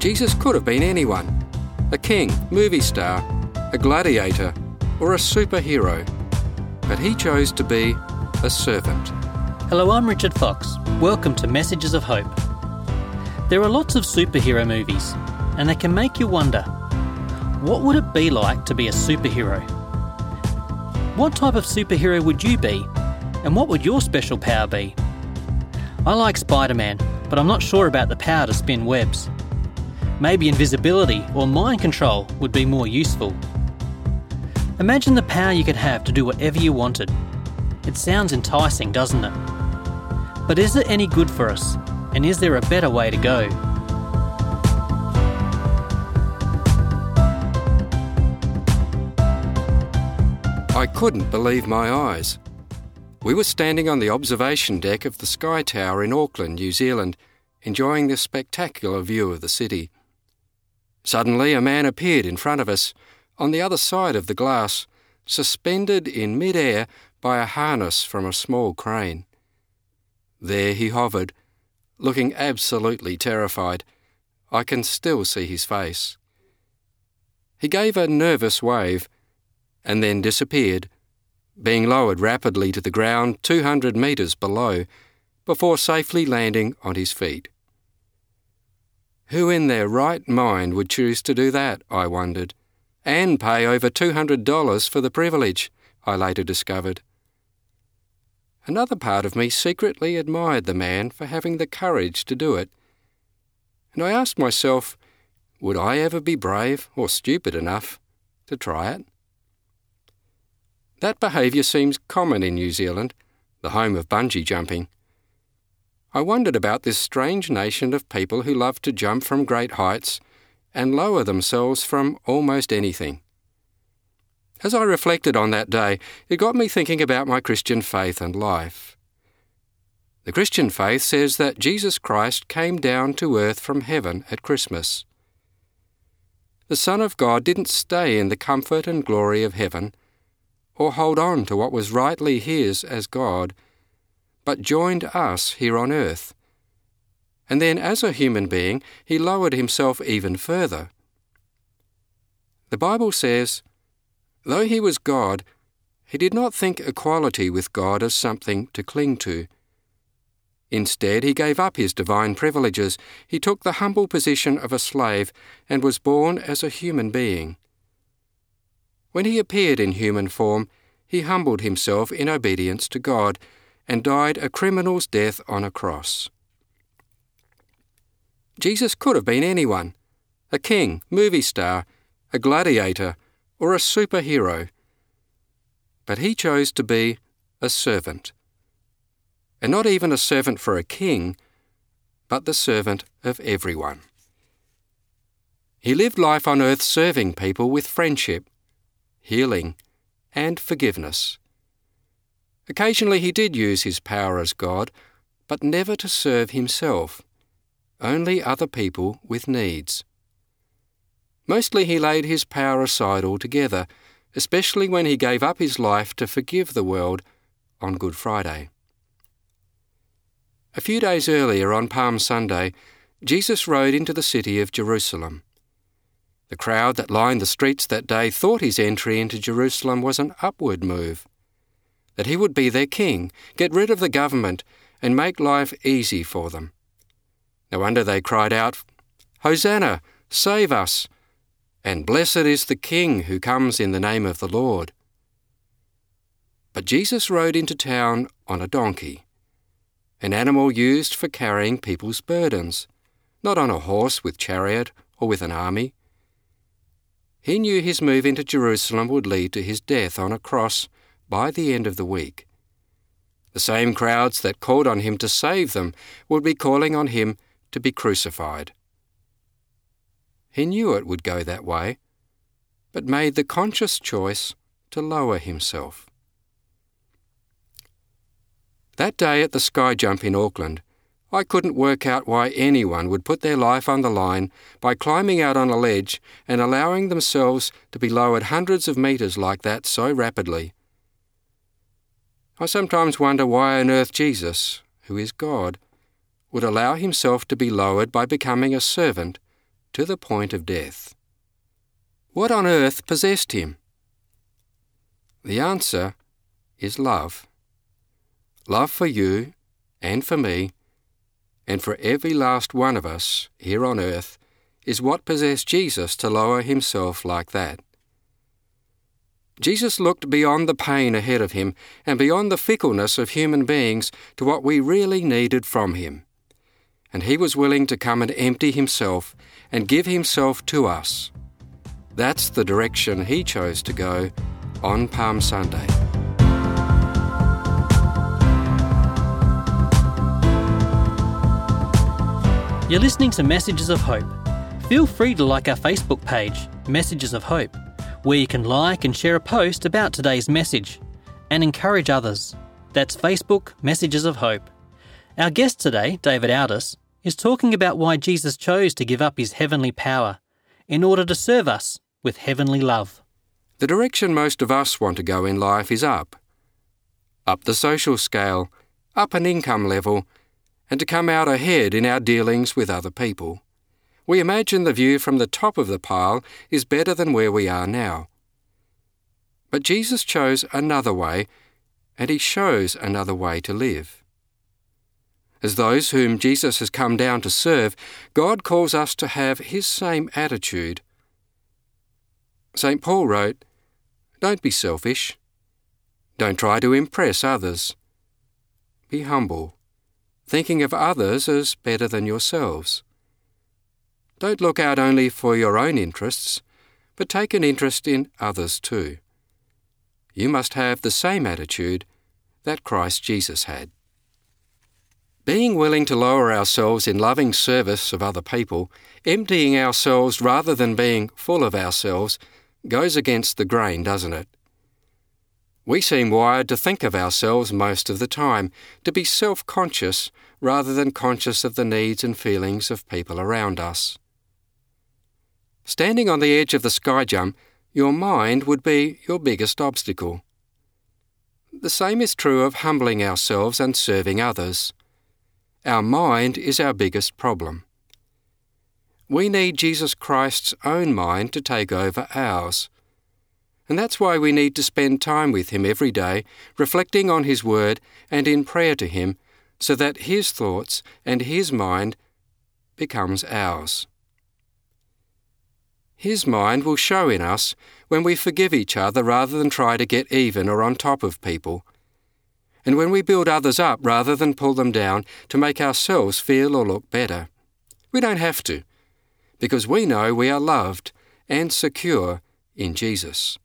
Jesus could have been anyone a king, movie star, a gladiator, or a superhero. But he chose to be a servant. Hello, I'm Richard Fox. Welcome to Messages of Hope. There are lots of superhero movies, and they can make you wonder what would it be like to be a superhero? What type of superhero would you be, and what would your special power be? I like Spider Man, but I'm not sure about the power to spin webs. Maybe invisibility or mind control would be more useful. Imagine the power you could have to do whatever you wanted. It sounds enticing, doesn't it? But is it any good for us? And is there a better way to go? I couldn't believe my eyes. We were standing on the observation deck of the Sky Tower in Auckland, New Zealand, enjoying this spectacular view of the city. Suddenly, a man appeared in front of us, on the other side of the glass, suspended in mid-air by a harness from a small crane. There he hovered, looking absolutely terrified. I can still see his face. He gave a nervous wave and then disappeared, being lowered rapidly to the ground 200 metres below before safely landing on his feet. Who in their right mind would choose to do that, I wondered, and pay over $200 for the privilege, I later discovered. Another part of me secretly admired the man for having the courage to do it. And I asked myself, would I ever be brave or stupid enough to try it? That behaviour seems common in New Zealand, the home of bungee jumping. I wondered about this strange nation of people who love to jump from great heights and lower themselves from almost anything. As I reflected on that day, it got me thinking about my Christian faith and life. The Christian faith says that Jesus Christ came down to earth from heaven at Christmas. The Son of God didn't stay in the comfort and glory of heaven, or hold on to what was rightly his as God but joined us here on earth. And then, as a human being, he lowered himself even further. The Bible says, though he was God, he did not think equality with God as something to cling to. Instead, he gave up his divine privileges. He took the humble position of a slave and was born as a human being. When he appeared in human form, he humbled himself in obedience to God and died a criminal's death on a cross. Jesus could have been anyone a king, movie star, a gladiator, or a superhero. But he chose to be a servant. And not even a servant for a king, but the servant of everyone. He lived life on earth serving people with friendship, healing, and forgiveness. Occasionally he did use his power as God, but never to serve himself, only other people with needs. Mostly he laid his power aside altogether, especially when he gave up his life to forgive the world on Good Friday. A few days earlier, on Palm Sunday, Jesus rode into the city of Jerusalem. The crowd that lined the streets that day thought his entry into Jerusalem was an upward move that he would be their king, get rid of the government, and make life easy for them. No wonder they cried out, Hosanna, save us! And blessed is the King who comes in the name of the Lord. But Jesus rode into town on a donkey, an animal used for carrying people's burdens, not on a horse with chariot or with an army. He knew his move into Jerusalem would lead to his death on a cross by the end of the week. The same crowds that called on him to save them would be calling on him to be crucified. He knew it would go that way, but made the conscious choice to lower himself. That day at the sky jump in Auckland, I couldn't work out why anyone would put their life on the line by climbing out on a ledge and allowing themselves to be lowered hundreds of metres like that so rapidly. I sometimes wonder why on earth Jesus, who is God, would allow himself to be lowered by becoming a servant to the point of death. What on earth possessed him? The answer is love. Love for you and for me and for every last one of us here on earth is what possessed Jesus to lower himself like that. Jesus looked beyond the pain ahead of him and beyond the fickleness of human beings to what we really needed from him. And he was willing to come and empty himself and give himself to us. That's the direction he chose to go on Palm Sunday. You're listening to Messages of Hope. Feel free to like our Facebook page, Messages of Hope, where you can like and share a post about today's message and encourage others. That's Facebook Messages of Hope. Our guest today, David Altus, is talking about why Jesus chose to give up his heavenly power in order to serve us with heavenly love. The direction most of us want to go in life is up. Up the social scale, up an income level, and to come out ahead in our dealings with other people. We imagine the view from the top of the pile is better than where we are now. But Jesus chose another way, and he shows another way to live. As those whom Jesus has come down to serve, God calls us to have his same attitude. St. Paul wrote, Don't be selfish. Don't try to impress others. Be humble thinking of others as better than yourselves. Don't look out only for your own interests, but take an interest in others too. You must have the same attitude that Christ Jesus had. Being willing to lower ourselves in loving service of other people, emptying ourselves rather than being full of ourselves, goes against the grain, doesn't it? We seem wired to think of ourselves most of the time, to be self conscious rather than conscious of the needs and feelings of people around us. Standing on the edge of the sky jump, your mind would be your biggest obstacle. The same is true of humbling ourselves and serving others. Our mind is our biggest problem. We need Jesus Christ's own mind to take over ours. And that's why we need to spend time with Him every day, reflecting on His Word and in prayer to Him, so that His thoughts and His mind becomes ours. His mind will show in us when we forgive each other rather than try to get even or on top of people, and when we build others up rather than pull them down to make ourselves feel or look better. We don't have to, because we know we are loved and secure in Jesus.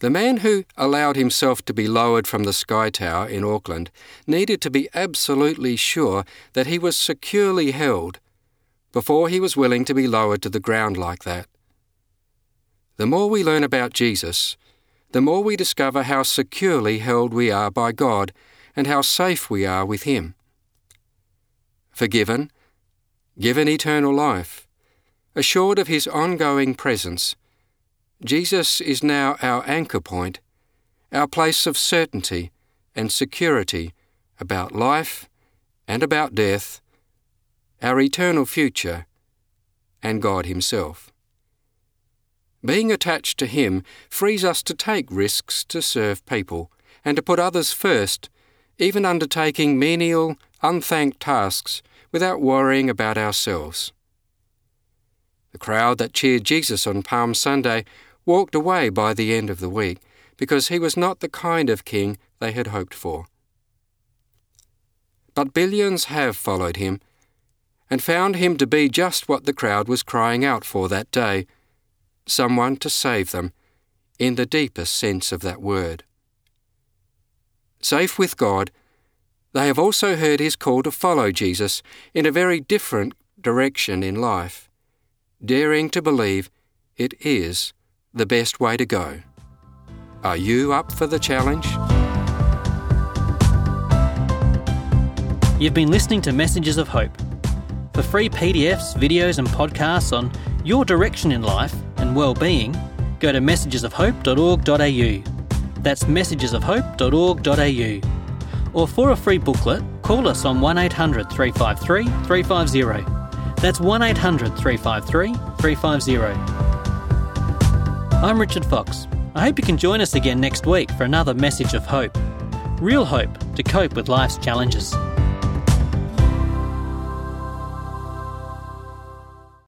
The man who allowed himself to be lowered from the Sky Tower in Auckland needed to be absolutely sure that he was securely held before he was willing to be lowered to the ground like that. The more we learn about Jesus, the more we discover how securely held we are by God and how safe we are with Him. Forgiven, given eternal life, assured of His ongoing presence, Jesus is now our anchor point, our place of certainty and security about life and about death, our eternal future, and God Himself. Being attached to Him frees us to take risks to serve people and to put others first, even undertaking menial, unthanked tasks without worrying about ourselves. The crowd that cheered Jesus on Palm Sunday walked away by the end of the week because he was not the kind of king they had hoped for. But billions have followed him and found him to be just what the crowd was crying out for that day someone to save them in the deepest sense of that word. Safe with God, they have also heard his call to follow Jesus in a very different direction in life, daring to believe it is the best way to go. Are you up for the challenge? You've been listening to Messages of Hope. For free PDFs, videos, and podcasts on your direction in life and well-being, go to messagesofhope.org.au. That's messagesofhope.org.au. Or for a free booklet, call us on 1800 353 350 That's 1 800 353 350. I'm Richard Fox. I hope you can join us again next week for another message of hope. Real hope to cope with life's challenges.